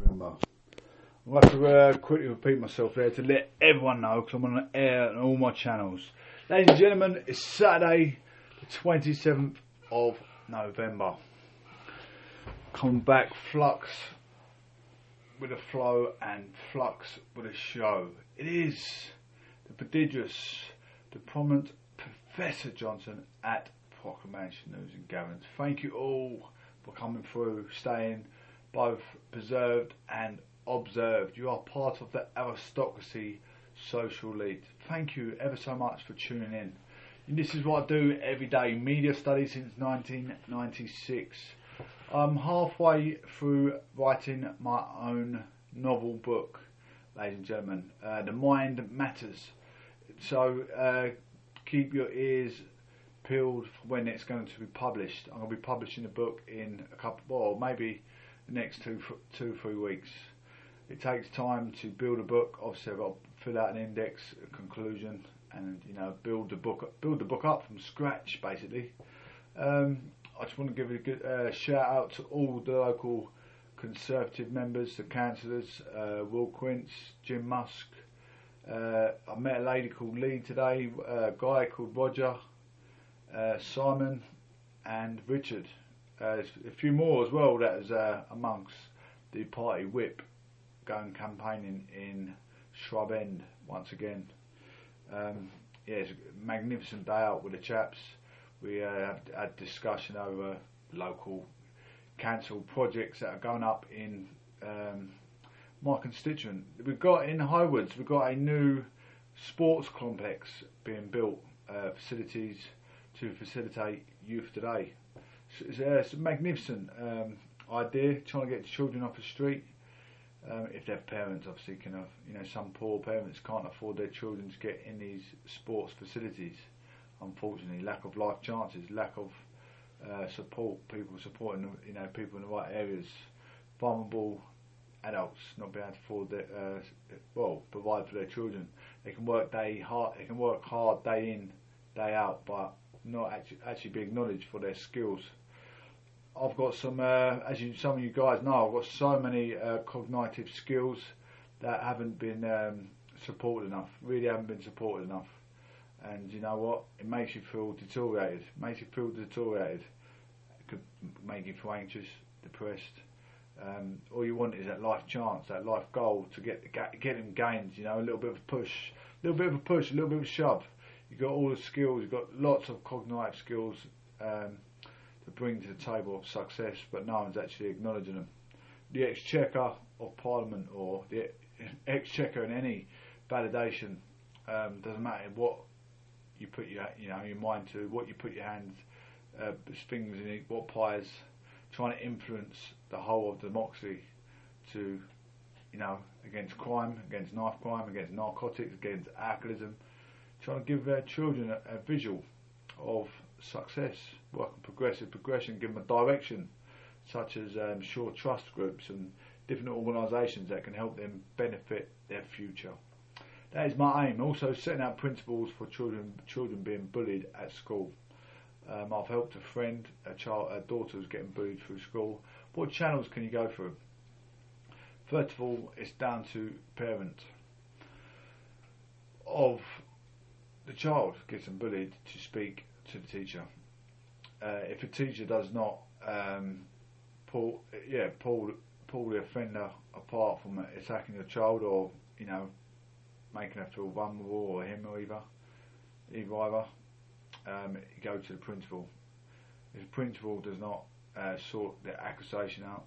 November. I'm going to have to uh, quickly repeat myself there to let everyone know because I'm on air on all my channels. Ladies and gentlemen, it's Saturday, the 27th of November. Come back, Flux with a flow and Flux with a show. It is the prodigious, the prominent Professor Johnson at Proclamation News and Gavins. Thank you all for coming through, staying both preserved and observed. You are part of the aristocracy social lead. Thank you ever so much for tuning in. And this is what I do every day, media studies since 1996. I'm halfway through writing my own novel book, ladies and gentlemen. Uh, the Mind Matters. So uh, keep your ears peeled for when it's going to be published. I'm going to be publishing the book in a couple, well, maybe the next two, two, three weeks. It takes time to build a book. Obviously, I've got to fill out an index, a conclusion, and you know, build the book, build the book up from scratch, basically. Um, I just want to give a good uh, shout out to all the local Conservative members, the councillors, uh, Will Quince, Jim Musk. Uh, I met a lady called Lee today, a guy called Roger, uh, Simon, and Richard. Uh, a few more as well that is uh, amongst the party whip going campaigning in Shrub End once again. Um, yeah, it's a magnificent day out with the chaps. We uh, had discussion over local council projects that are going up in um, my constituent. We've got in Highwoods, we've got a new sports complex being built, uh, facilities to facilitate youth today. It's, uh, it's, a magnificent um, idea, trying to get children off the street. Um, if their parents obviously can have, you know, some poor parents can't afford their children to get in these sports facilities. Unfortunately, lack of life chances, lack of uh, support, people supporting, you know, people in the right areas, vulnerable adults not being able to afford their, uh, well, provide for their children. They can work day hard, they can work hard day in, day out, but not actually, actually be acknowledged for their skills. I've got some, uh, as you, some of you guys know, I've got so many uh, cognitive skills that haven't been um, supported enough. Really haven't been supported enough. And you know what? It makes you feel deteriorated. Makes you feel deteriorated. It could make you feel anxious, depressed. Um, all you want is that life chance, that life goal to get get them gains. You know, a little bit of a push, a little bit of a push, a little bit of a shove. You've got all the skills. You've got lots of cognitive skills. Um, bring to the table of success, but no one's actually acknowledging them. The exchequer of Parliament or the exchequer in any validation um, doesn't matter what you put your you know your mind to, what you put your hands, uh, fingers in, what pies, trying to influence the whole of democracy to you know against crime, against knife crime, against narcotics, against alcoholism, trying to give their children a, a visual of success, on progressive progression, give them a direction, such as um, Shaw Trust groups and different organisations that can help them benefit their future. That is my aim. Also, setting out principles for children children being bullied at school. Um, I've helped a friend, a child, a daughter who's getting bullied through school. What channels can you go through? First of all, it's down to parent of the child getting bullied to speak to the teacher. Uh, if a teacher does not um, pull, yeah, pull pull the offender apart from attacking the child, or you know, making her feel vulnerable, or him or either, either either, um, go to the principal. If the principal does not uh, sort the accusation out,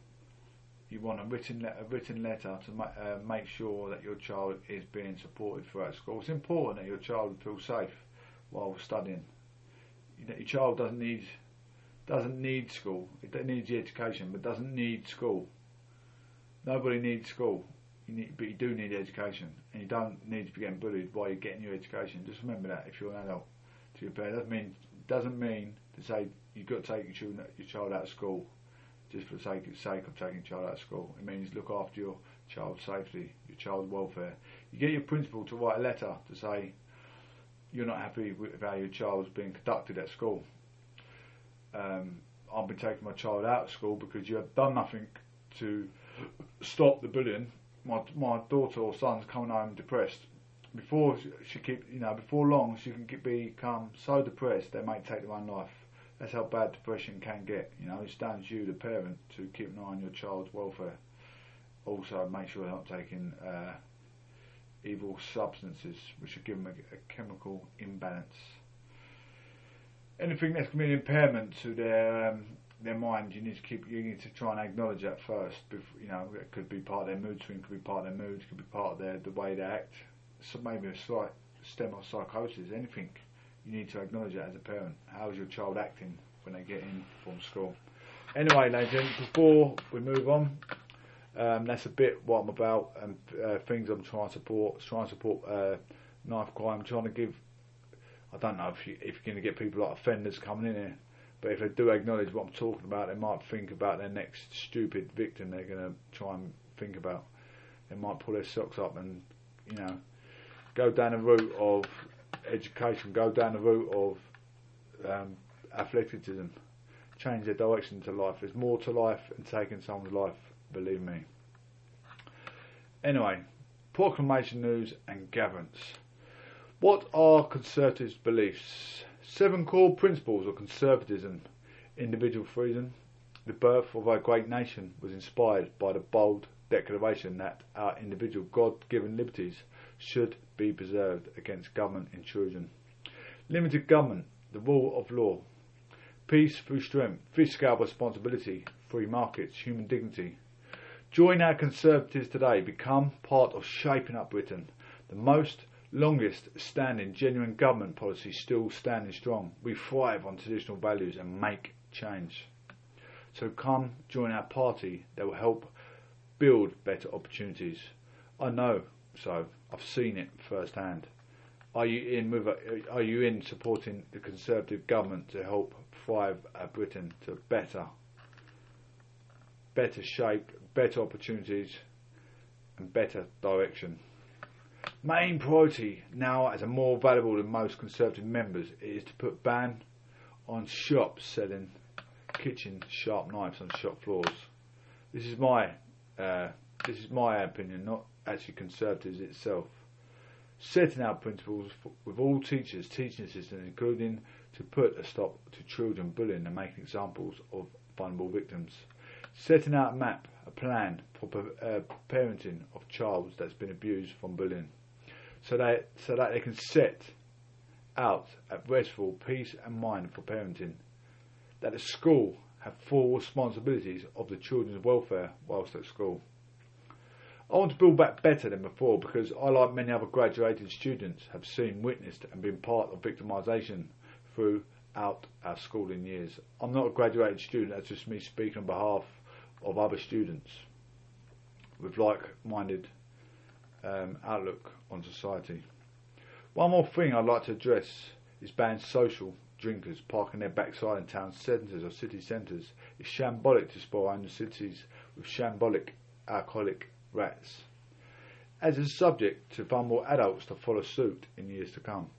you want a written a written letter to ma uh, make sure that your child is being supported throughout school. It's important that your child feels safe while studying your child doesn't need doesn't need school. It needs the education, but doesn't need school. Nobody needs school, you need, but you do need education, and you don't need to be getting bullied while you're getting your education. Just remember that if you're an adult to your parents. Doesn't mean doesn't mean to say you've got to take your, children, your child out of school just for the sake of, sake of taking your child out of school. It means look after your child's safety, your child's welfare. You get your principal to write a letter to say you're not happy with how your child's being conducted at school. Um, I've been taking my child out of school because you have done nothing to stop the bullying. My my daughter or son's coming home depressed. Before she, she keep, you know, before long she can get, become so depressed they may take their own life. That's how bad depression can get. You know, it stands you, the parent, to keep an eye on your child's welfare. Also, make sure they're not taking uh, evil substances, which will give them a, a chemical imbalance. Anything that's going to be an impairment to their um, their mind, you need to keep. You need to try and acknowledge that first. Before, you know, it could be part of their mood swing, could be part of their mood, could be part of their the way they act. So maybe a slight stem of psychosis. Anything you need to acknowledge that as a parent. How's your child acting when they get in from school? Anyway, ladies and gentlemen, before we move on, um, that's a bit what I'm about and uh, things I'm trying to support. Trying to support uh, knife crime. Trying to give. I don't know if you if you're going to get people like offenders coming in here, but if they do acknowledge what I'm talking about, they might think about their next stupid victim. They're going to try and think about. They might pull their socks up and you know go down the route of education, go down the route of um, athleticism, change their direction to life. There's more to life than taking someone's life, believe me. Anyway, proclamation news and governance. What are conservatives' beliefs? Seven core principles of conservatism. Individual freedom. The birth of our great nation was inspired by the bold declaration that our individual God-given liberties should be preserved against government intrusion. Limited government, the rule of law, peace through strength, fiscal responsibility, free markets, human dignity. Join our Conservatives today, become part of shaping up Britain, the most longest standing genuine government policy still standing strong. We thrive on traditional values and make change. So come join our party that will help build better opportunities. I know so I've seen it firsthand. Are you in with? A, are you in supporting the Conservative government to help thrive Britain to better, better shape, better opportunities, and better direction? Main priority now, as a more valuable than most Conservative members, is to put ban on shops selling kitchen sharp knives on shop floors. This is my uh, this is my opinion, not actually Conservatives itself. Setting out principles for, with all teachers, teaching assistants, including to put a stop to children bullying and making examples of vulnerable victims. Setting out a map, a plan for uh, parenting of child that's been abused from bullying, so that so that they can set out at restful peace and mind for parenting. That the school have full responsibilities of the children's welfare whilst at school. I want to build back better than before because I, like many other graduated students, have seen, witnessed, and been part of victimisation throughout our schooling years. I'm not a graduated student, that's just me speaking on behalf of other students with like minded um, outlook on society. One more thing I'd like to address is banning social drinkers parking their backside in town centres or city centres. It's shambolic to spoil our cities with shambolic alcoholic rats, as a subject to far more adults to follow suit in years to come.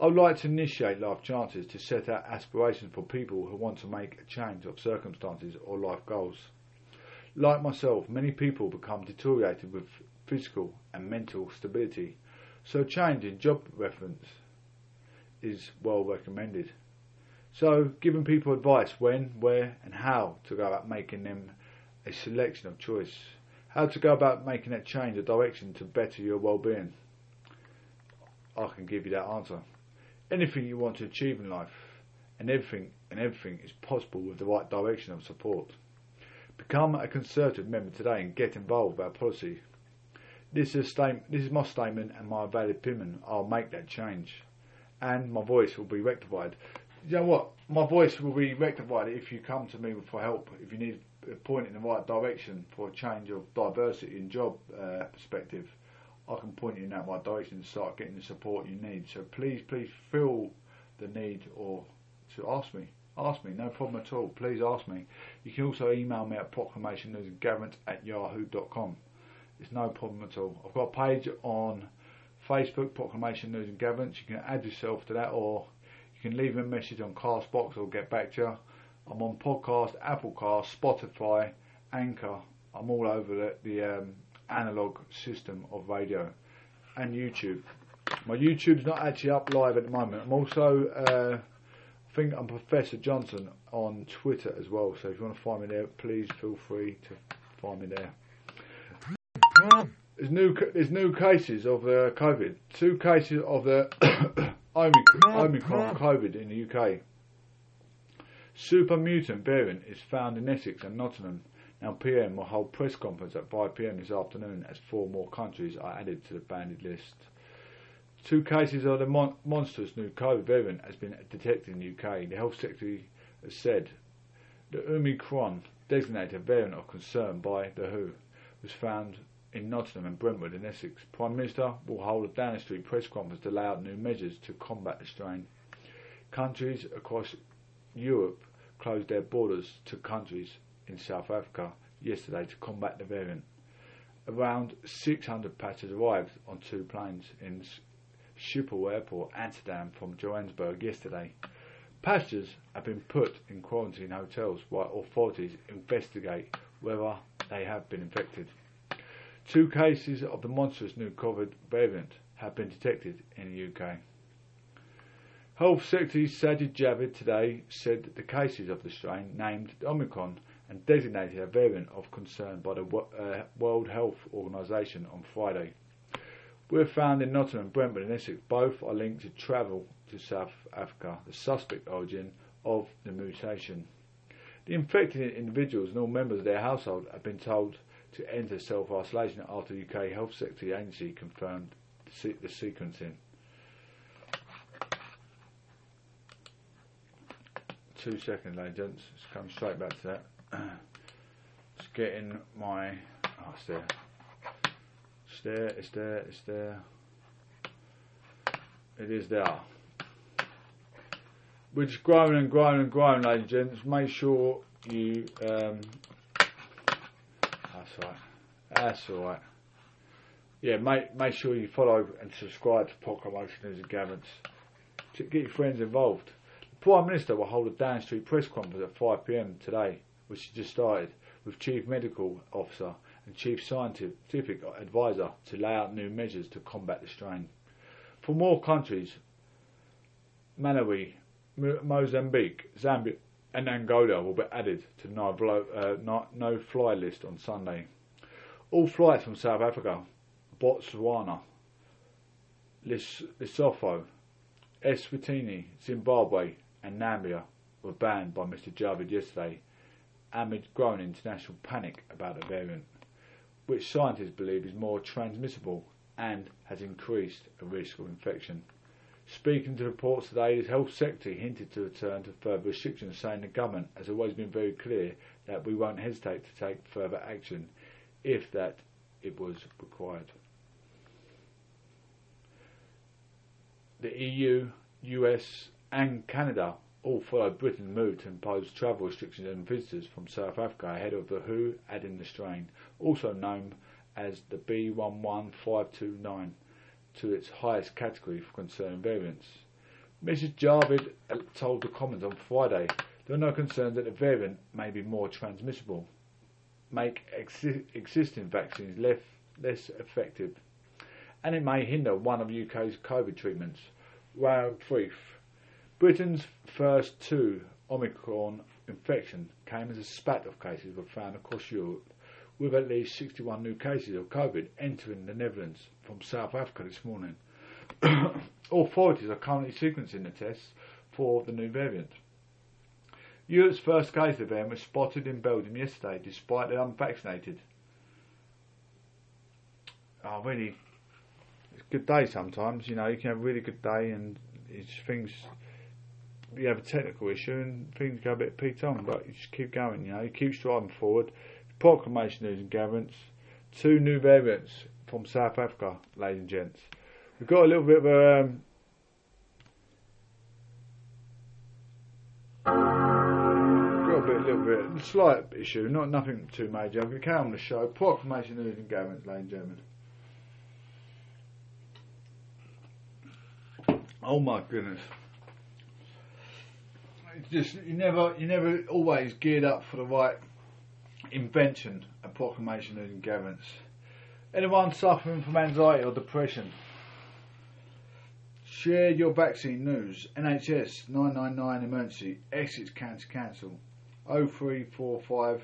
I would like to initiate Life Chances to set out aspirations for people who want to make a change of circumstances or life goals. Like myself, many people become deteriorated with physical and mental stability, so change in job reference is well recommended. So, giving people advice when, where, and how to go about making them a selection of choice how to go about making that change of direction to better your well-being? I can give you that answer. Anything you want to achieve in life, and everything and everything is possible with the right direction of support. Become a Conservative member today and get involved with our policy. This is, this is my statement and my valid opinion. I'll make that change. And my voice will be rectified. You know what? My voice will be rectified if you come to me for help. If you need a point in the right direction for a change of diversity in job uh, perspective, I can point you in that right direction and start getting the support you need. So please, please feel the need or to ask me. Ask me, no problem at all. Please ask me. You can also email me at proclamationnewsandgovernment at yahoo.com. It's no problem at all. I've got a page on Facebook, Proclamation News and Governance. You can add yourself to that or you can leave a message on Castbox or get back to you. I'm on podcast, Applecast, Spotify, Anchor, I'm all over the, the um, analog system of radio and YouTube. My YouTube's not actually up live at the moment. I'm also, uh, I think I'm Professor Johnson on Twitter as well. So if you want to find me there, please feel free to find me there. There's new there's new cases of uh, COVID. Two cases of the Omicron, Omicron COVID in the UK. Super mutant variant is found in Essex and Nottingham. Now PM will hold press conference at 5pm this afternoon as four more countries are added to the banded list. Two cases of the mon- monstrous new COVID variant has been detected in the UK. The Health Secretary has said the Omicron, designated variant of concern by the WHO, was found in Nottingham and Brentwood in Essex. Prime Minister will hold a Downing Street press conference to lay out new measures to combat the strain. Countries across Europe closed their borders to countries in South Africa yesterday to combat the variant. Around 600 passengers arrived on two planes in Schiphol Airport, Amsterdam, from Johannesburg yesterday. Passengers have been put in quarantine hotels while authorities investigate whether they have been infected. Two cases of the monstrous new COVID variant have been detected in the UK. Health Secretary Sajid Javid today said that the cases of the strain named Omicron and designated a variant of concern by the uh, World Health Organization on Friday. Were found in Nottingham, Brentwood and Essex. Both are linked to travel to South Africa, the suspect origin of the mutation. The infected individuals and all members of their household have been told to enter self-isolation after the UK Health Secretary Agency confirmed the, sequencing. Two seconds, ladies and gents. Let's come straight back to that. Just getting my. Oh, it's there. It's there, it's there, it's there. It is there. We're just growing and growing and growing, ladies and gents. Make sure you um, that's right. That's all right. Yeah, make make sure you follow and subscribe to Proclamation News and. To get your friends involved. The Prime Minister will hold a Downing Street press conference at 5pm today, which has just started, with Chief Medical Officer and Chief Scientific Advisor to lay out new measures to combat the strain. For more countries, Malawi, Mozambique, Zambia, and Angola will be added to no, uh, no fly list on Sunday. All flights from South Africa, Botswana, Lesotho, Eswatini, Zimbabwe, and Namibia were banned by Mr. Javid yesterday amid growing international panic about the variant, which scientists believe is more transmissible and has increased the risk of infection. Speaking to reports today, his health secretary hinted to return to further restrictions, saying the government has always been very clear that we won't hesitate to take further action if that it was required. The EU, US, and Canada all followed Britain's move to impose travel restrictions on visitors from South Africa ahead of the WHO adding the strain, also known as the B11529 to its highest category for concern variants. Mrs. Javid told the Commons on Friday there are no concerns that the variant may be more transmissible, make exi- existing vaccines less, less effective, and it may hinder one of UK's COVID treatments. Round brief. Britain's first two Omicron infection came as a spat of cases were found across Europe with at least 61 new cases of COVID entering the Netherlands from South Africa this morning. Authorities are currently sequencing the tests for the new variant. Europe's first case of the variant was spotted in Belgium yesterday, despite the unvaccinated. Oh, really, it's a good day sometimes. You know, you can have a really good day and it's things. You have a technical issue and things go a bit peaked on, but you just keep going. You know, you keep striving forward proclamation news and gatherings, two new variants from South Africa, ladies and gents. We've got a little bit of a um, bit, little bit, slight issue, not nothing too major. We can on the show. Proclamation news and gatherings, ladies and gentlemen. Oh my goodness. It's just you never you never always geared up for the right invention proclamation in gatherance. Anyone suffering from anxiety or depression? Share your vaccine news. NHS 999 emergency. Exits cancer Council, 0345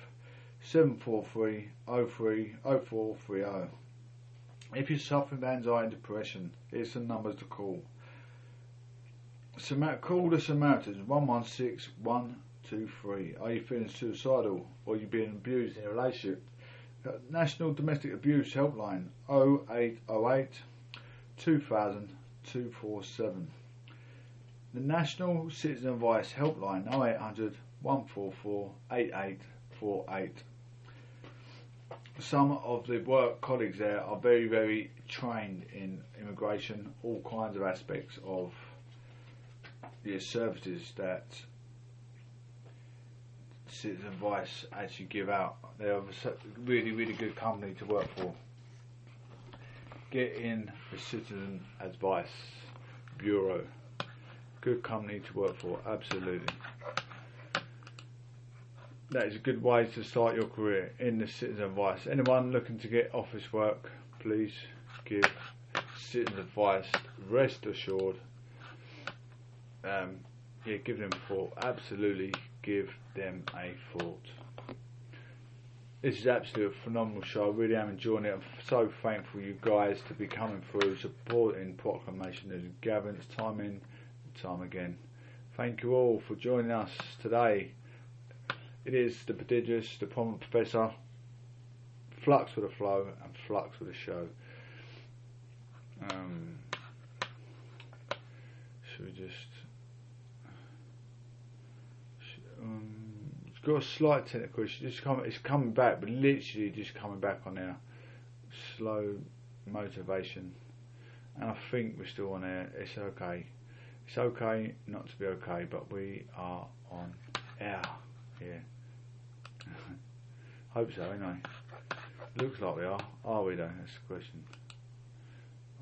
743 03 0430. If you're suffering from anxiety and depression, here's some numbers to call. Call the Samaritans 116 123. Are you feeling suicidal or you being abused in a relationship? Uh, National Domestic Abuse Helpline 0808 2000 247. The National Citizen Advice Helpline 0800 144 8848. Some of the work colleagues there are very, very trained in immigration, all kinds of aspects of the services that Citizen Advice actually give out. They're a really, really good company to work for. Get in the Citizen Advice Bureau. Good company to work for, absolutely. That is a good way to start your career in the Citizen Advice. Anyone looking to get office work, please give Citizen Advice rest assured. Um, yeah, give them a thought. Absolutely give them a thought. This is absolutely a phenomenal show. I really am enjoying it. I'm so thankful you guys to be coming through, supporting Proclamation and Gavin's time in, time again. Thank you all for joining us today. It is the prodigious, the prominent professor, flux with a flow and flux with a show. Um, should we just? Um, it's got a slight technical issue. Just come, it's coming back, but literally just coming back on our slow motivation. And I think we're still on air. It's okay. It's okay not to be okay, but we are on air. Yeah. Hope so, anyway. Looks like we are. Are we though? That's the question.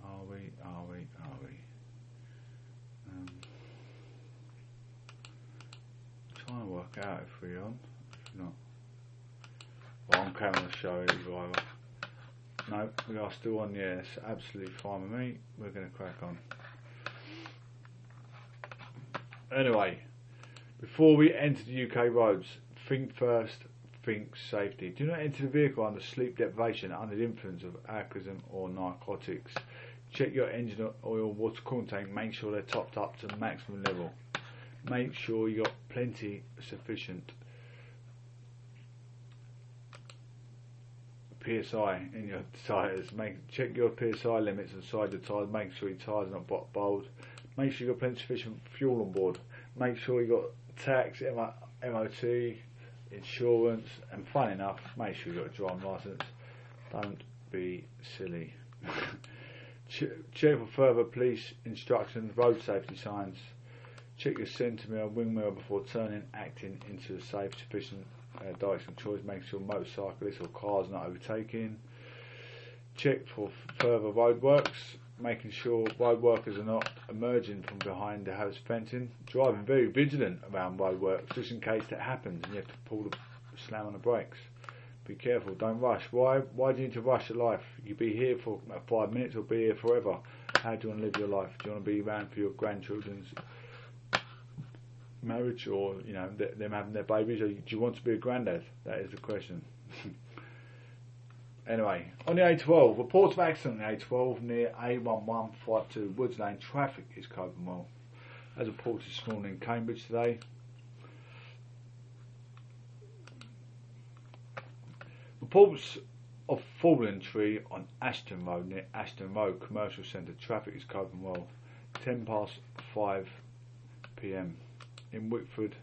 Are we? Are we? Are we? Trying to work out if we're on. If not. Well, carrying the show either. No, we are still on. Yes, absolutely fine with me. We're going to crack on. Anyway, before we enter the UK roads, think first, think safety. Do not enter the vehicle under sleep deprivation under the influence of alcoholism or narcotics. Check your engine oil water coolant tank. Make sure they're topped up to maximum level. Make sure you've got plenty sufficient PSI in your tyres. Make check your PSI limits inside the tyres. Make sure your tyres are not bowled. Make sure you've got plenty sufficient fuel on board. Make sure you've got tax, MOT, insurance, and fun enough, make sure you've got a driving licence. Don't be silly. Check for further police instructions, road safety signs. Check your centre mirror, wing mirror before turning, acting into a safe, sufficient uh, direction choice. Make sure motorcyclists or cars not overtaking. Check for further roadworks, making sure road workers are not emerging from behind the house fencing. Driving very vigilant around roadworks just in case that happens and you have to pull the slam on the brakes. Be careful, don't rush. Why why do you need to rush your life? You'll be here for five minutes or be here forever. How do you want to live your life? Do you want to be around for your grandchildren's marriage or, you know, them having their babies or do you want to be a granddad? That is the question. Anyway, on the A12, reports of accident on the A12 near A1152 Woods Lane. Traffic is coping well. As reported this morning in Cambridge today. Reports of falling tree on Ashton Road near Ashton Road Commercial Centre. Traffic is coping well. 10 past 5 pm. In Wickford,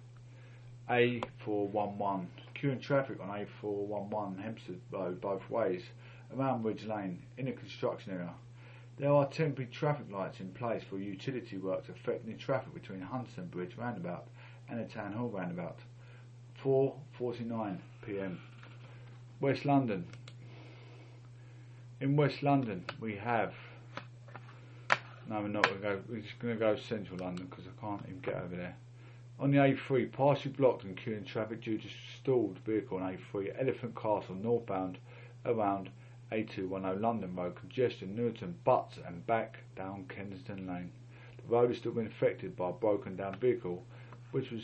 A411 queuing traffic on A411 Hempstead Road both ways around Ridge Lane in a construction area. There are temporary traffic lights in place for utility works affecting traffic between Hunton Bridge roundabout and the Town Hall roundabout. 4:49 p.m. West London. In West London we have. No, we're not. We're, go, we're just going to go Central London because I can't even get over there. On the A3, partially blocked and queuing traffic due to stalled vehicle on A3, Elephant Castle northbound around A210 London Road, congestion Newington, Butts and back down Kennington Lane. The road is still being affected by a broken down vehicle, which was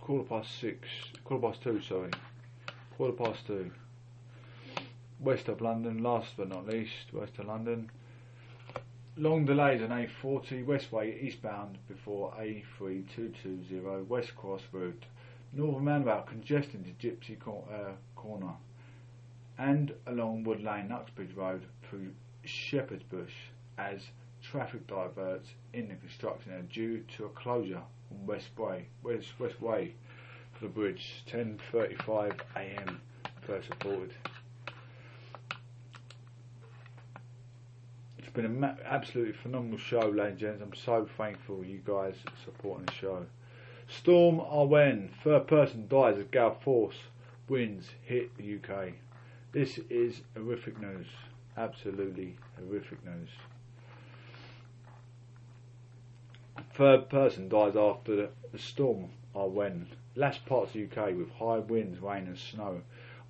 quarter past six, quarter past two, sorry, quarter past two. West of London, last but not least, west of London. Long delays on A40 Westway eastbound before A3220 West Cross Road. Northern roundabout congested to Gypsy cor- uh, Corner and along Wood Lane, Uxbridge Road through Shepherd's Bush as traffic diverts in the construction area due to a closure on Westway, West, Westway for the bridge, 10.35 a.m. first reported. It's been an ma- absolutely phenomenal show, ladies and gents. I'm so thankful you guys supporting the show. Storm Arwen, third person dies as gale force winds hit the UK. This is horrific news. Absolutely horrific news. Third person dies after the storm Arwen Last parts of the UK with high winds, rain and snow.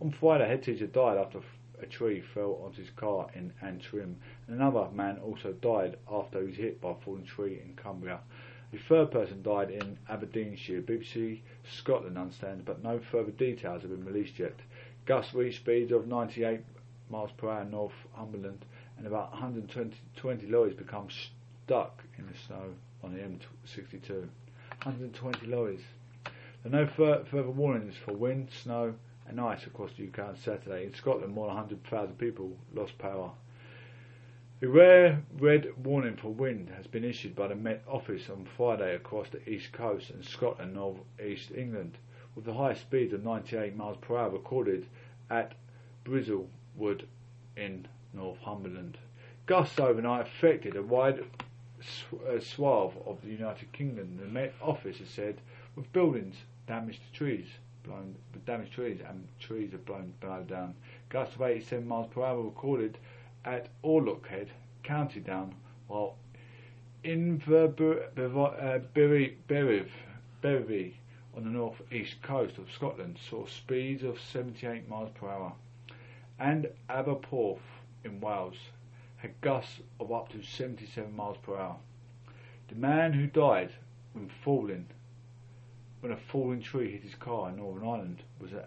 On Friday, a head teacher died after a tree fell onto his car in Antrim. Another man also died after he was hit by a falling tree in Cumbria. A third person died in Aberdeenshire. BBC Scotland understands, but no further details have been released yet. Gust reached speeds of 98 miles per hour in Northumberland, and about 120 lorries become stuck in the snow on the M62. 120 lorries. There are no fur- further warnings for wind, snow, and ice across the UK on Saturday. In Scotland, more than 100,000 people lost power. A rare red warning for wind has been issued by the Met Office on Friday across the east coast and Scotland, north east England, with the highest speeds of 98 miles per hour recorded at Brizlee Wood in Northumberland. Gusts overnight affected a wide uh, swath of the United Kingdom. The Met Office has said, with buildings damaged to trees, blown damaged trees, and trees have blown, down. Gusts of 87 miles per hour recorded at Orlock Head, County Down, while Inverbervie on the north east coast of Scotland saw speeds of 78 miles per hour, and Aberporth in Wales had gusts of up to 77 miles per hour. The man who died when falling when a falling tree hit his car in Northern Ireland was uh,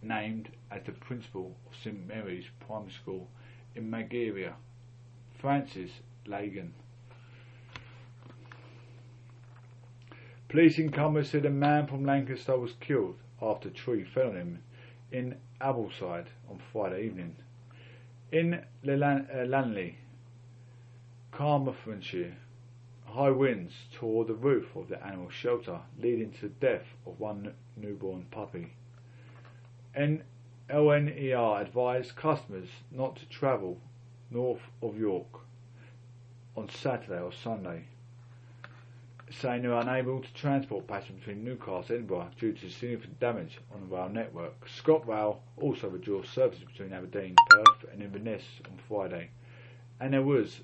named as the principal of St Mary's Primary School in Maghera, Francis Lagan. Police in Cumbria said a man from Lancaster was killed after a tree fell on him in Ambleside on Friday evening. In Llanelli, Carmarthenshire, high winds tore the roof of the animal shelter, leading to the death of one newborn puppy. LNER advised customers not to travel north of York on Saturday or Sunday, saying they are unable to transport passengers between Newcastle and Edinburgh due to significant damage on the rail network. ScotRail also withdrew services between Aberdeen, Perth and Inverness on Friday, and there was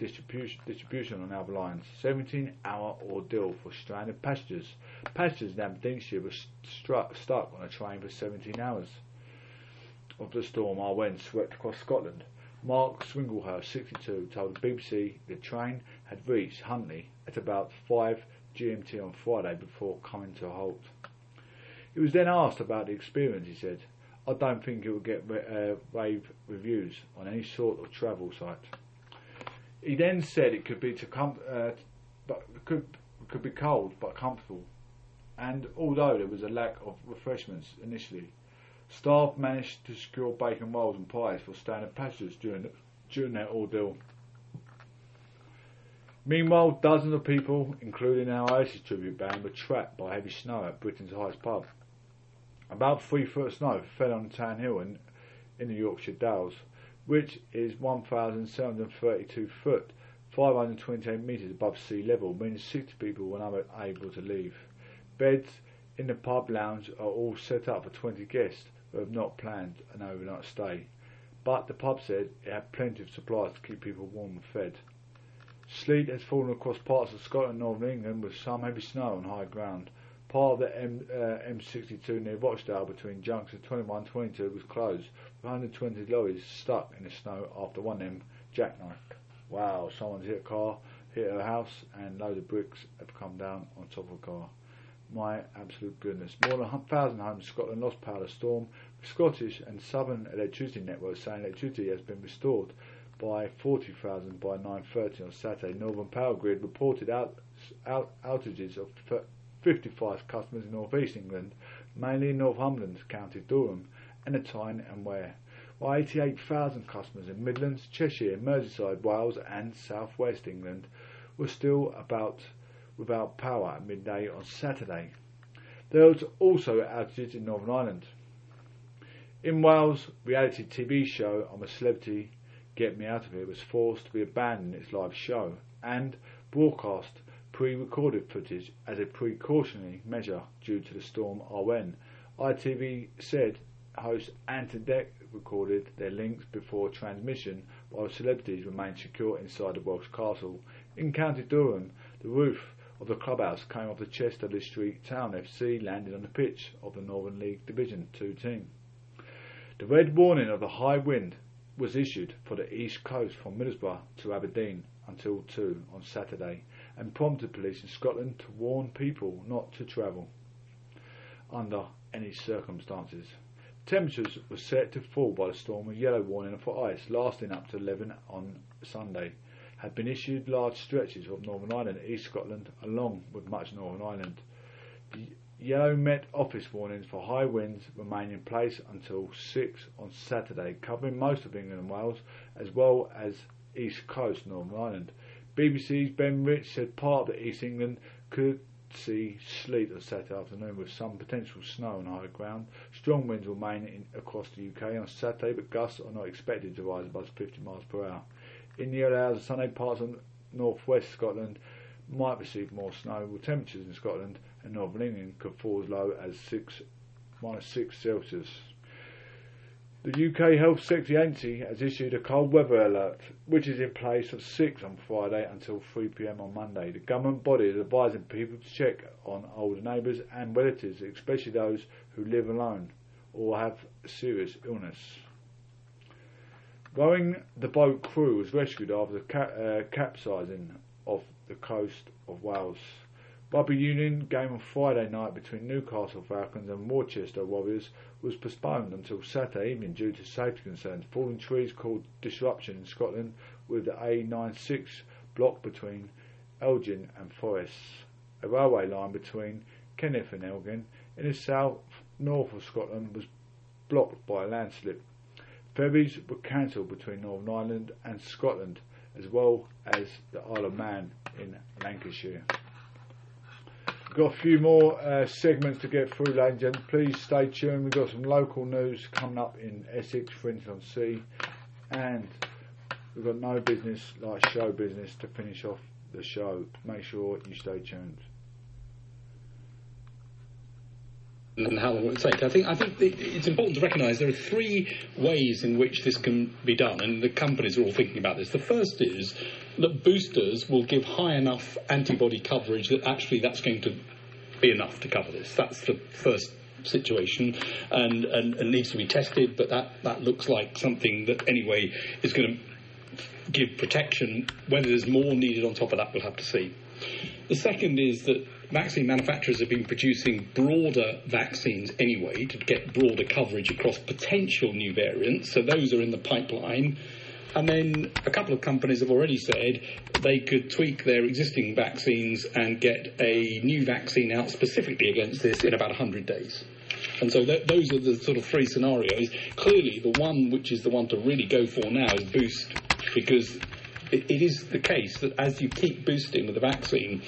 distribution, distribution on other lines. 17 hour ordeal for stranded passengers. Passengers in Aberdeenshire were struck, stuck on a train for 17 hours of the storm Arwen swept across Scotland. Mark Swinglehurst, 62, told the BBC the train had reached Huntly at about 5 GMT on Friday before coming to a halt. He was then asked about the experience, he said, I don't think it will get uh, rave reviews on any sort of travel site. He then said it could be to com- uh, but could could be cold but comfortable, and although there was a lack of refreshments initially, staff managed to secure bacon rolls and pies for standard passengers during the, during their ordeal. Meanwhile, dozens of people, including our Oasis tribute band, were trapped by heavy snow at Britain's highest pub. About three foot of snow fell on Tan Hill in, in the Yorkshire Dales which is 1,732 foot, 528 metres above sea level, meaning 60 people were unable to leave. Beds in the pub lounge are all set up for 20 guests who have not planned an overnight stay, but the pub said it had plenty of supplies to keep people warm and fed. Sleet has fallen across parts of Scotland and northern England with some heavy snow on high ground. Part of the M, uh, M62 near Rochdale between junctions 21 and 22 was closed, with 120 lorries stuck in the snow after one of them jackknifed. Wow, someone's hit a car, hit a house, and loads of bricks have come down on top of a car. My absolute goodness. More than 1,000 homes in Scotland lost power to storm. Scottish and Southern electricity networks saying electricity has been restored by 40,000 by 9.30 on Saturday. Northern Power Grid reported out, out, outages of 55 customers in North East England, mainly in Northumberland, County Durham, and Tyne and Wear, while 88,000 customers in Midlands, Cheshire, Merseyside, Wales, and South West England were still about without power at midday on Saturday. There was also outages in Northern Ireland. In Wales, reality TV show I'm a Celebrity Get Me Out of Here was forced to be abandoned its live show and broadcast pre-recorded footage as a precautionary measure due to the storm Arwen. ITV said host Ant and recorded their links before transmission while celebrities remained secure inside the Welsh castle. In County Durham, the roof of the clubhouse came off the Chester Street Town FC landing on the pitch of the Northern League Division 2 team. The red warning of the high wind was issued for the east coast from Middlesbrough to Aberdeen until 2 on Saturday and prompted police in Scotland to warn people not to travel under any circumstances. Temperatures were set to fall by the storm with yellow warning for ice lasting up to 11 on Sunday. Had been issued large stretches of Northern Ireland, East Scotland, along with much Northern Ireland. The yellow Met Office warnings for high winds remain in place until 6 on Saturday, covering most of England and Wales, as well as East Coast Northern Ireland. BBC's Ben Rich said part of East England could see sleet on Saturday afternoon with some potential snow on high ground. Strong winds will remain in, across the UK on Saturday, but gusts are not expected to rise above 50 miles per hour. In the early hours of Sunday, parts of northwest Scotland might receive more snow, with temperatures in Scotland and northern England could fall as low as 6 minus 6 Celsius. The UK Health Security Agency has issued a cold weather alert, which is in place at 6 on Friday until 3pm on Monday. The government body is advising people to check on older neighbours and relatives, especially those who live alone or have serious illness. Rowing the boat crew was rescued after the uh, capsizing off the coast of Wales. Rugby Union game on Friday night between Newcastle Falcons and Worcester Warriors was postponed until Saturday evening due to safety concerns. Falling trees caused disruption in Scotland with the A96 blocked between Elgin and Forres. A railway line between Kenneth and Elgin in the south north of Scotland was blocked by a landslip. Ferries were cancelled between Northern Ireland and Scotland as well as the Isle of Man in Lancashire. Got a few more uh, segments to get through, ladies and gentlemen. Please stay tuned. We've got some local news coming up in Essex, Frinton on Sea, and we've got no business like show business to finish off the show. Make sure you stay tuned. And how long it will take. I think I think it's important to recognise there are three ways in which this can be done, and the companies are all thinking about this. The first is that boosters will give high enough antibody coverage that actually that's going to be enough to cover this. That's the first situation and, and, and needs to be tested, but that, that looks like something that anyway is going to give protection. Whether there's more needed on top of that, we'll have to see. The second is that vaccine manufacturers have been producing broader vaccines anyway to get broader coverage across potential new variants. So those are in the pipeline. And then a couple of companies have already said they could tweak their existing vaccines and get a new vaccine out specifically against this in about 100 days. And so th- those are the sort of three scenarios. Clearly, the one which is the one to really go for now is boost, because it, it is the case that as you keep boosting with the vaccine,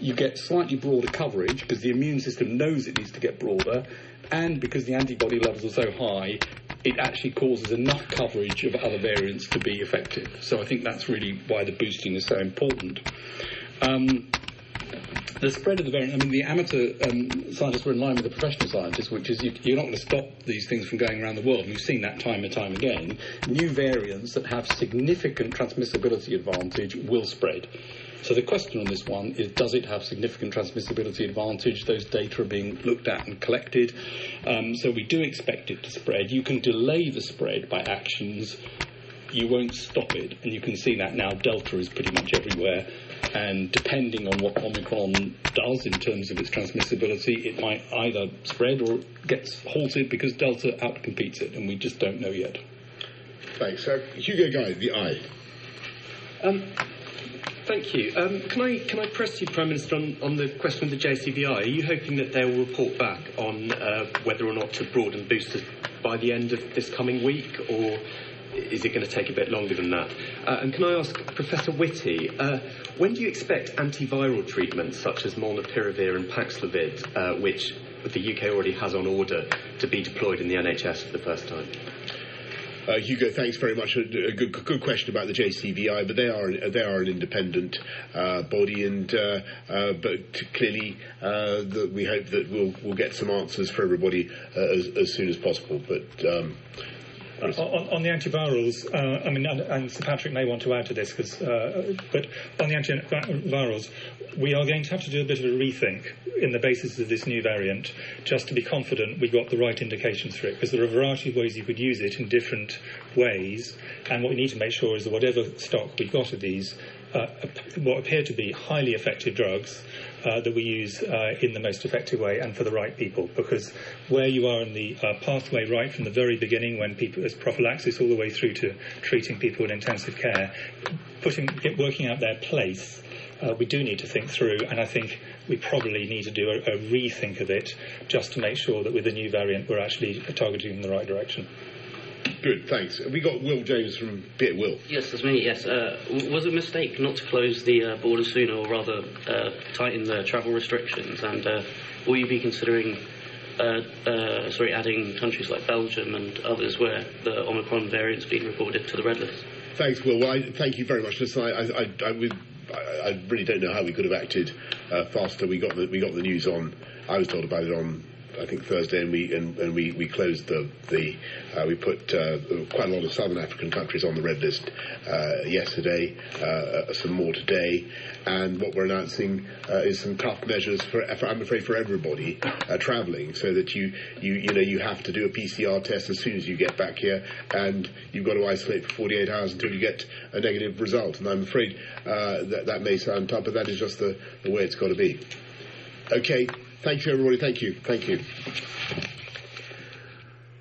you get slightly broader coverage because the immune system knows it needs to get broader, and because the antibody levels are so high, it actually causes enough coverage of other variants to be effective. So I think that's really why the boosting is so important. Um, the spread of the variant, I mean, the amateur um, scientists were in line with the professional scientists, which is you, you're not going to stop these things from going around the world. We've seen that time and time again. New variants that have significant transmissibility advantage will spread. So the question on this one is, does it have significant transmissibility advantage? Those data are being looked at and collected. Um, so we do expect it to spread. You can delay the spread by actions. You won't stop it. And you can see that now Delta is pretty much everywhere and depending on what Omicron does in terms of its transmissibility, it might either spread or gets halted because Delta outcompetes it, and we just don't know yet. Thanks. Uh, Hugo Gye, the Eye. Um, thank you. Um, can I can I press you, Prime Minister, on, on the question of the JCVI? Are you hoping that they will report back on uh, whether or not to broaden boosters by the end of this coming week, or is it going to take a bit longer than that? Uh, and can I ask Professor Whitty, uh, when do you expect antiviral treatments such as molnupiravir and Paxlovid, uh, which the UK already has on order, to be deployed in the NHS for the first time? Uh, Hugo, thanks very much. A, a good, good, question about the JCVI, but they are they are an independent uh, body, and uh, uh but clearly uh, we hope that we'll we'll get some answers for everybody as, as, soon as possible. But um, on, on, the antivirals, uh, I mean, and, and, Sir Patrick may want to add to this, uh, but on the antivirals, we are going to have to do a bit of a rethink in the basis of this new variant, just to be confident we've got the right indications for it, because there are a variety of ways you could use it in different ways, and what we need to make sure is that whatever stock we've got of these, uh, what appear to be highly effective drugs, uh, that we use uh, in the most effective way and for the right people. Because where you are in the uh, pathway right from the very beginning, when people as prophylaxis all the way through to treating people in intensive care, putting working out their place. Uh, we do need to think through, and I think we probably need to do a, a rethink of it just to make sure that with the new variant we're actually targeting in the right direction. Good, thanks. We got Will James from Bit Will. Yes, that's me. Yes, uh, was it a mistake not to close the uh, border sooner, or rather uh, tighten the travel restrictions? And uh, will you be considering, uh, uh, sorry, adding countries like Belgium and others where the Omicron variant's been reported to the red list? Thanks, Will. Well, I, thank you very much. Listen, I, I, I, I, really don't know how we could have acted faster. We got the we got the news on. I was told about it on I think Thursday, and we and, and we, we closed the the uh, we put uh, quite a lot of southern African countries on the red list uh, yesterday, uh, some more today, and what we're announcing uh, is some tough measures for, for I'm afraid for everybody uh, travelling, so that you you you know you have to do a PCR test as soon as you get back here, and you've got to isolate for 48 hours until you get a negative result. And I'm afraid that that may sound tough, but that is just the, the way it's got to be. Okay, Thank you, everybody. Thank you. Thank you.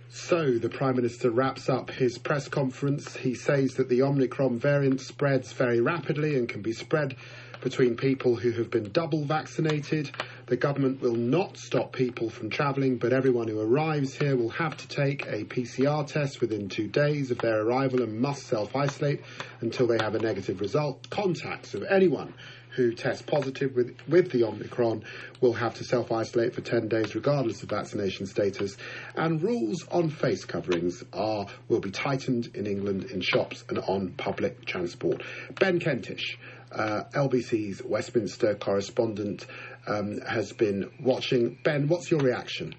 So the Prime Minister wraps up his press conference. He says that the Omicron variant spreads very rapidly and can be spread between people who have been double vaccinated. The government will not stop people from travelling, but everyone who arrives here will have to take a PCR test within two days of their arrival and must self isolate until they have a negative result. Contacts of anyone who test positive with, with the Omicron will have to self isolate for 10 days regardless of vaccination status. And rules on face coverings are will be tightened in England in shops and on public transport. Ben Kentish, uh, LBC's Westminster correspondent, um, has been watching. Ben, what's your reaction?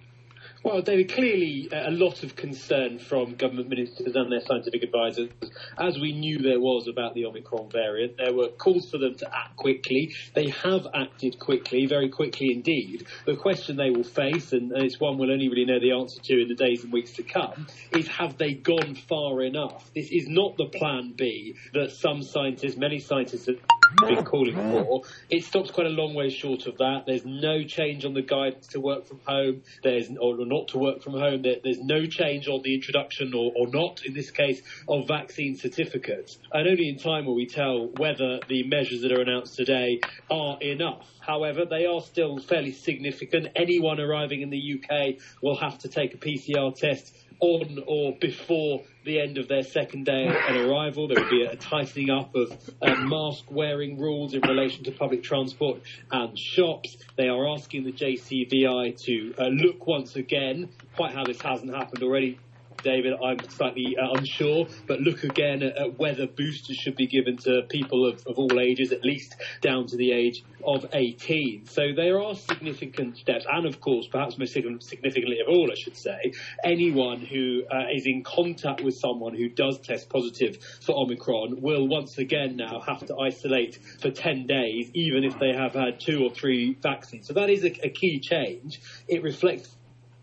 Well, David, clearly uh, a lot of concern from government ministers and their scientific advisors, as we knew there was about the Omicron variant. There were calls for them to act quickly. They have acted quickly, very quickly indeed. The question they will face, and it's one we'll only really know the answer to in the days and weeks to come, is have they gone far enough? This is not the plan B that some scientists, many scientists have been calling for. It stops quite a long way short of that. There's no change on the guidance to work from home. There's or not to work from home. There, there's no change on the introduction, or, or not in this case, of vaccine certificates. And only in time will we tell whether the measures that are announced today are enough. However, they are still fairly significant. Anyone arriving in the UK will have to take a PCR test on or before the end of their second day on arrival. There will be a tightening up of uh, mask wearing rules in relation to public transport and shops. They are asking the JCVI to uh, look once again, quite how this hasn't happened already David, I'm slightly uh, unsure, but look again at, at, whether boosters should be given to people of, of, all ages, at least down to the age of 18. So there are significant steps, and of course, perhaps most significantly of all, I should say, anyone who uh, is in contact with someone who does test positive for Omicron will once again now have to isolate for 10 days, even if they have had two or three vaccines. So that is a, a key change. It reflects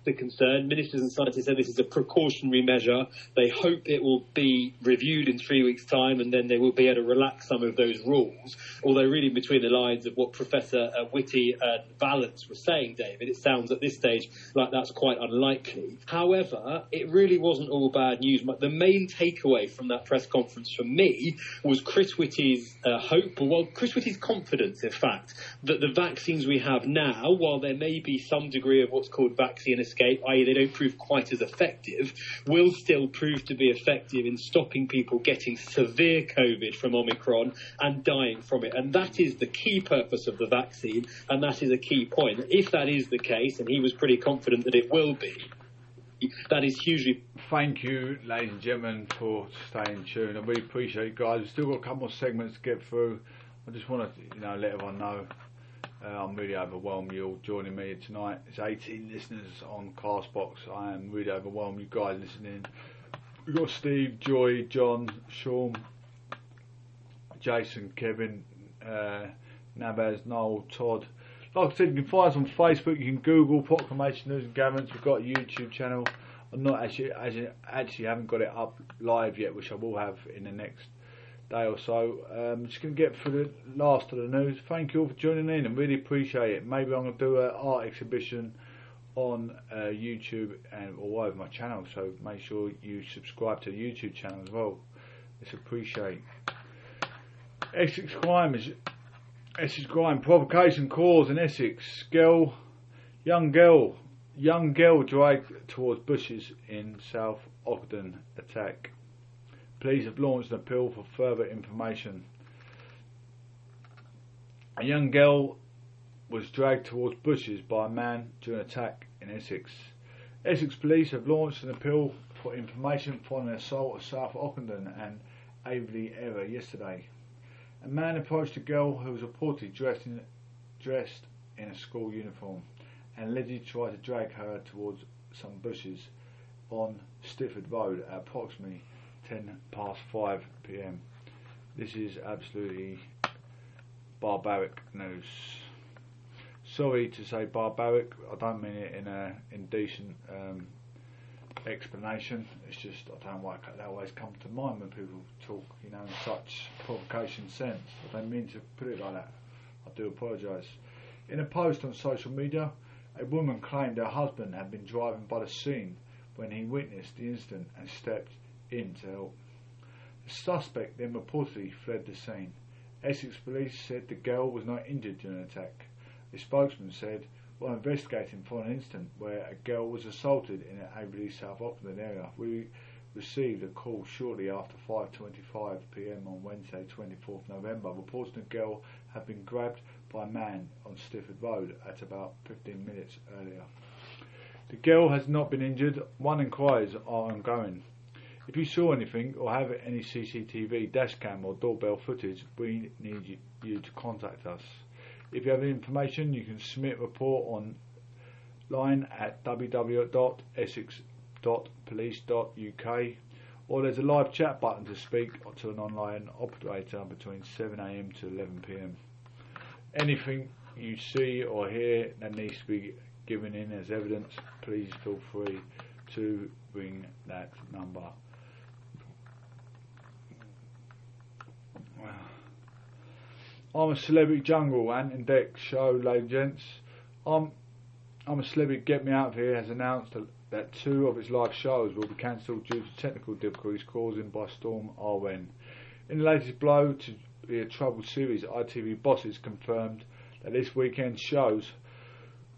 the concern. Ministers and scientists said this is a precautionary measure. They hope it will be reviewed in three weeks' time and then they will be able to relax some of those rules. Although, reading between the lines of what Professor uh, Whitty and Vallance were saying, David, it sounds at this stage like that's quite unlikely. However, it really wasn't all bad news. The main takeaway from that press conference for me was Chris Whitty's uh, hope, well, Chris Whitty's confidence, in fact, that the vaccines we have now, while there may be some degree of what's called vaccine escape, i.e., they don't prove quite as effective, will still prove to be effective in stopping people getting severe COVID from Omicron and dying from it. And that is the key purpose of the vaccine, and that is a key point. If that is the case, and he was pretty confident that it will be, that is hugely. Thank you, ladies and gentlemen, for staying tuned. I really appreciate it, guys. We've still got a couple more segments to get through. I just want to, you know, let everyone know uh, I'm really overwhelmed you all joining me tonight. It's 18 listeners on Castbox. I am really overwhelmed. You guys listening. We've got Steve, Joy, John, Sean, Jason, Kevin, uh, Noel, Todd. Like I said, you can find us on Facebook. You can Google Proclamation News and Gatherings. We've got a YouTube channel. I'm not actually, actually, actually haven't got it up live yet, which I will have in the next day or so. Um, just going to get through the last of the news. Thank you all for joining in and really appreciate it. Maybe I'm going to do an art exhibition on uh, YouTube and all over my channel, so make sure you subscribe to the YouTube channel as well. It's appreciate. Essex crime is Essex crime provocation cause in Essex. Girl, young girl, young girl dragged towards bushes in South Ockendon attack. Police have launched an appeal for further information. A young girl was dragged towards bushes by a man during an attack in Essex. Essex police have launched an appeal for information following an assault at South Ockendon and Aveley area yesterday. A man approached a girl who was reportedly dressed in, dressed in a school uniform and allegedly tried to drag her towards some bushes on Stifford Road at approximately 10 past 5 pm. This is absolutely barbaric news. Sorry to say barbaric, I don't mean it in a indecent um, explanation. It's just I don't like that always comes to mind when people talk, you know, in such provocation sense. I don't mean to put it like that. I do apologise. In a post on social media, a woman claimed her husband had been driving by the scene when he witnessed the incident and stepped in to help. The suspect then reportedly fled the scene. Essex police said the girl was not injured during the attack. A spokesman said, while investigating for an incident where a girl was assaulted in the Aveley South Ockendon area, we received a call shortly after 5.25pm on Wednesday 24th November reporting a girl had been grabbed by a man on Stifford Road at about 15 minutes earlier. The girl has not been injured. One inquiries are ongoing. If you saw anything or have any CCTV, dashcam or doorbell footage, we need you, you to contact us. If you have any information, you can submit a report online at www.essex.police.uk or there's a live chat button to speak to an online operator between 7am to 11pm. Anything you see or hear that needs to be given in as evidence, please feel free to ring that number. I'm a celebrity jungle Ant and Dec show, ladies and gents. I'm I'm a celebrity. Get Me Out of Here has announced that two of its live shows will be cancelled due to technical difficulties caused by Storm Arwen. In the latest blow to the troubled series, ITV bosses confirmed that this weekend's shows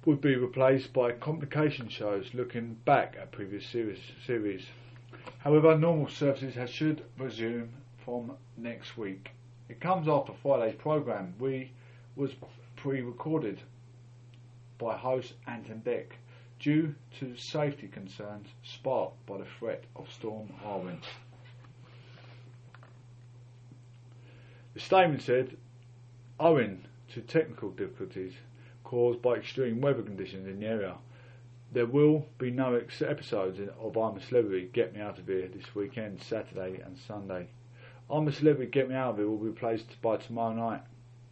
would be replaced by complication shows looking back at previous series. series. However, normal services should resume from next week. It comes after Friday's programme, we was pre-recorded by host Ant and Dec due to safety concerns sparked by the threat of Storm Arwen. The statement said, owing to technical difficulties caused by extreme weather conditions in the area, there will be no episodes of I'm a Celebrity Get Me Out of Here this weekend, Saturday and Sunday. I'm a Celebrity Get Me Out of Here will be replaced by tomorrow night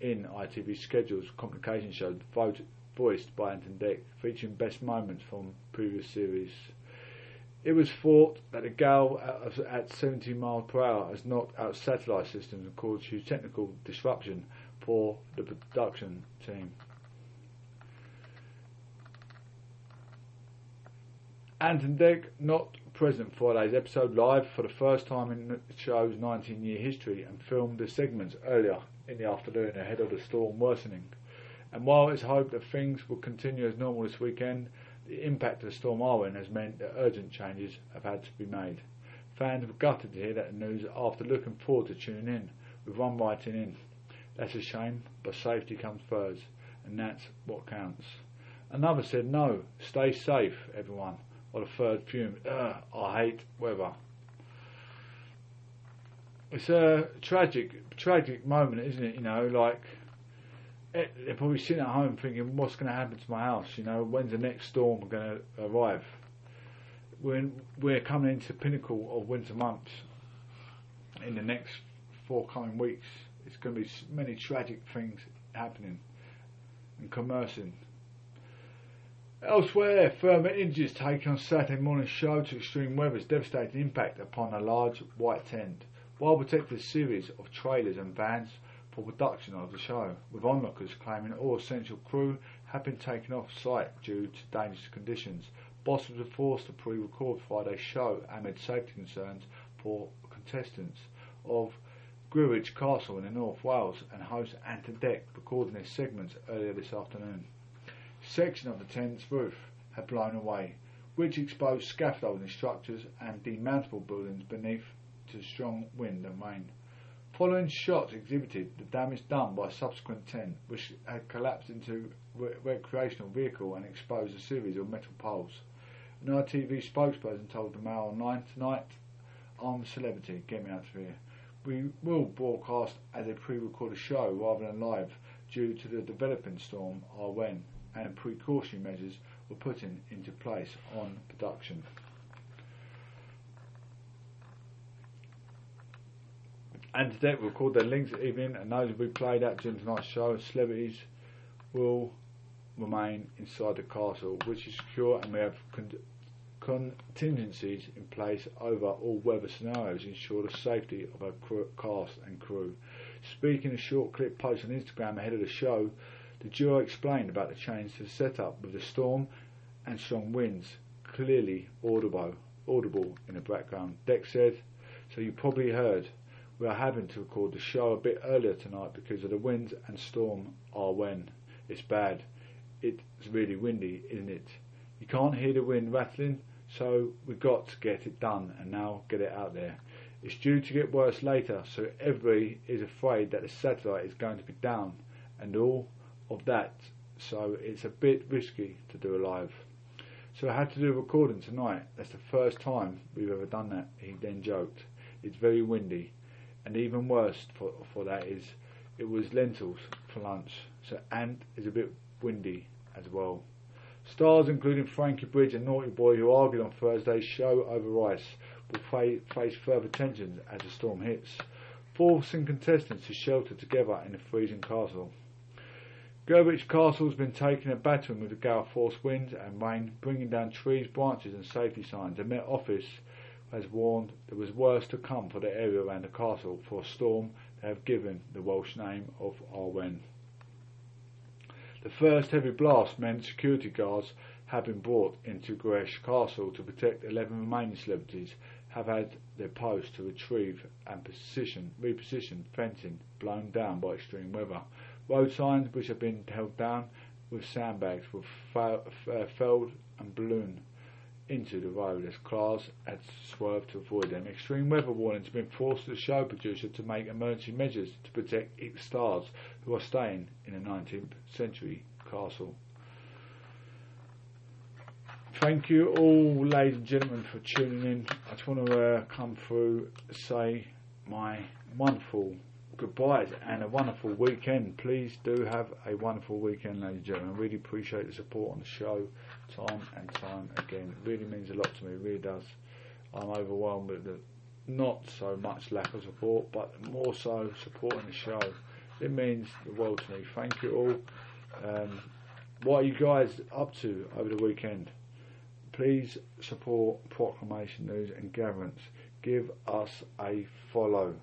in ITV Schedule's complication show voted, voiced by Ant and Dec, featuring best moments from previous series. It was thought that a gale at, at 70 miles per hour has knocked out satellite systems and caused huge technical disruption for the production team. Ant and Dec not present for Friday's episode live for the first time in the show's 19 year history and filmed the segments earlier in the afternoon ahead of the storm worsening. And while it's hoped that things will continue as normal this weekend, the impact of Storm Arwen has meant that urgent changes have had to be made. Fans were gutted to hear that news after looking forward to tuning in, with one writing in. That's a shame, but safety comes first, and that's what counts. Another said, no, stay safe, everyone. Or the third fume, Ugh, I hate weather. It's a tragic, tragic moment, isn't it? You know, like Eh, they're probably sitting at home thinking, what's going to happen to my house? You know, when's the next storm going to arrive? When we're coming into the pinnacle of winter months in the next four coming weeks, it's going to be many tragic things happening and commercing. Elsewhere, firm injuries taken on Saturday morning show to extreme weather's devastating impact upon a large white tent. While protected series of trailers and vans for production of the show, with onlookers claiming all essential crew had been taken off site due to dangerous conditions. Bosses were forced to pre-record Friday's show amid safety concerns for contestants of Gwrych Castle in the North Wales and host Ant and Dec recording their segments earlier this afternoon. Section of the tent's roof had blown away, which exposed scaffolding structures and demountable buildings beneath to strong wind and rain. Following shots exhibited the damage done by a subsequent tent, which had collapsed into a recreational vehicle and exposed a series of metal poles. An ITV spokesperson told the Mail Online tonight, I'm a celebrity, get me out of here. We will broadcast as a pre-recorded show rather than live due to the developing storm Arwen and precautionary measures were put in, into place on production. And today we'll record their links evening and those will be played out during tonight's show. Celebrities will remain inside the castle, which is secure and we have con- contingencies in place over all weather scenarios to ensure the safety of our crew, cast and crew. Speaking a short clip posted on Instagram ahead of the show, the duo explained about the change to the setup with the storm and strong winds clearly audible, audible in the background. Dec said, so you probably heard we are having to record the show a bit earlier tonight because of the winds and storm Arwen It's bad. It's really windy, isn't it? You can't hear the wind rattling, so we've got to get it done and now get it out there. It's due to get worse later, so everybody is afraid that the satellite is going to be down and all of that, so it's a bit risky to do a live. So I had to do a recording tonight. That's the first time we've ever done that, he then joked. It's very windy and even worse for, for that is it was lentils for lunch. So Ant is a bit windy as well. Stars including Frankie Bridge and Naughty Boy who argued on Thursday's show over rice will face further tensions as the storm hits, forcing contestants to shelter together in a freezing castle. Gwrych Castle has been taking a battering with the gale force winds and rain, bringing down trees, branches and safety signs. The Met Office has warned there was worse to come for the area around the castle for a storm they have given the Welsh name of Arwen. The first heavy blast meant security guards have been brought into Gwrych Castle to protect 11 remaining celebrities have had their posts to retrieve and position, reposition fencing blown down by extreme weather. Road signs which have been held down with sandbags were felled and ballooned into the road as cars had swerved to avoid them. Extreme weather warnings have been forced the show producer to make emergency measures to protect its stars who are staying in a 19th century castle. thank you all, ladies and gentlemen, for tuning in. I just want to uh, come through, say my wonderful goodbyes and a wonderful weekend. Please do have a wonderful weekend, ladies and gentlemen. I really appreciate the support on the show, time and time again. It really means a lot to me, it really does. I'm overwhelmed with the not so much lack of support, but more so supporting the show. It means the world to me. Thank you all. Um, what are you guys up to over the weekend? Please support Proclamation News and Gatherings. Give us a follow.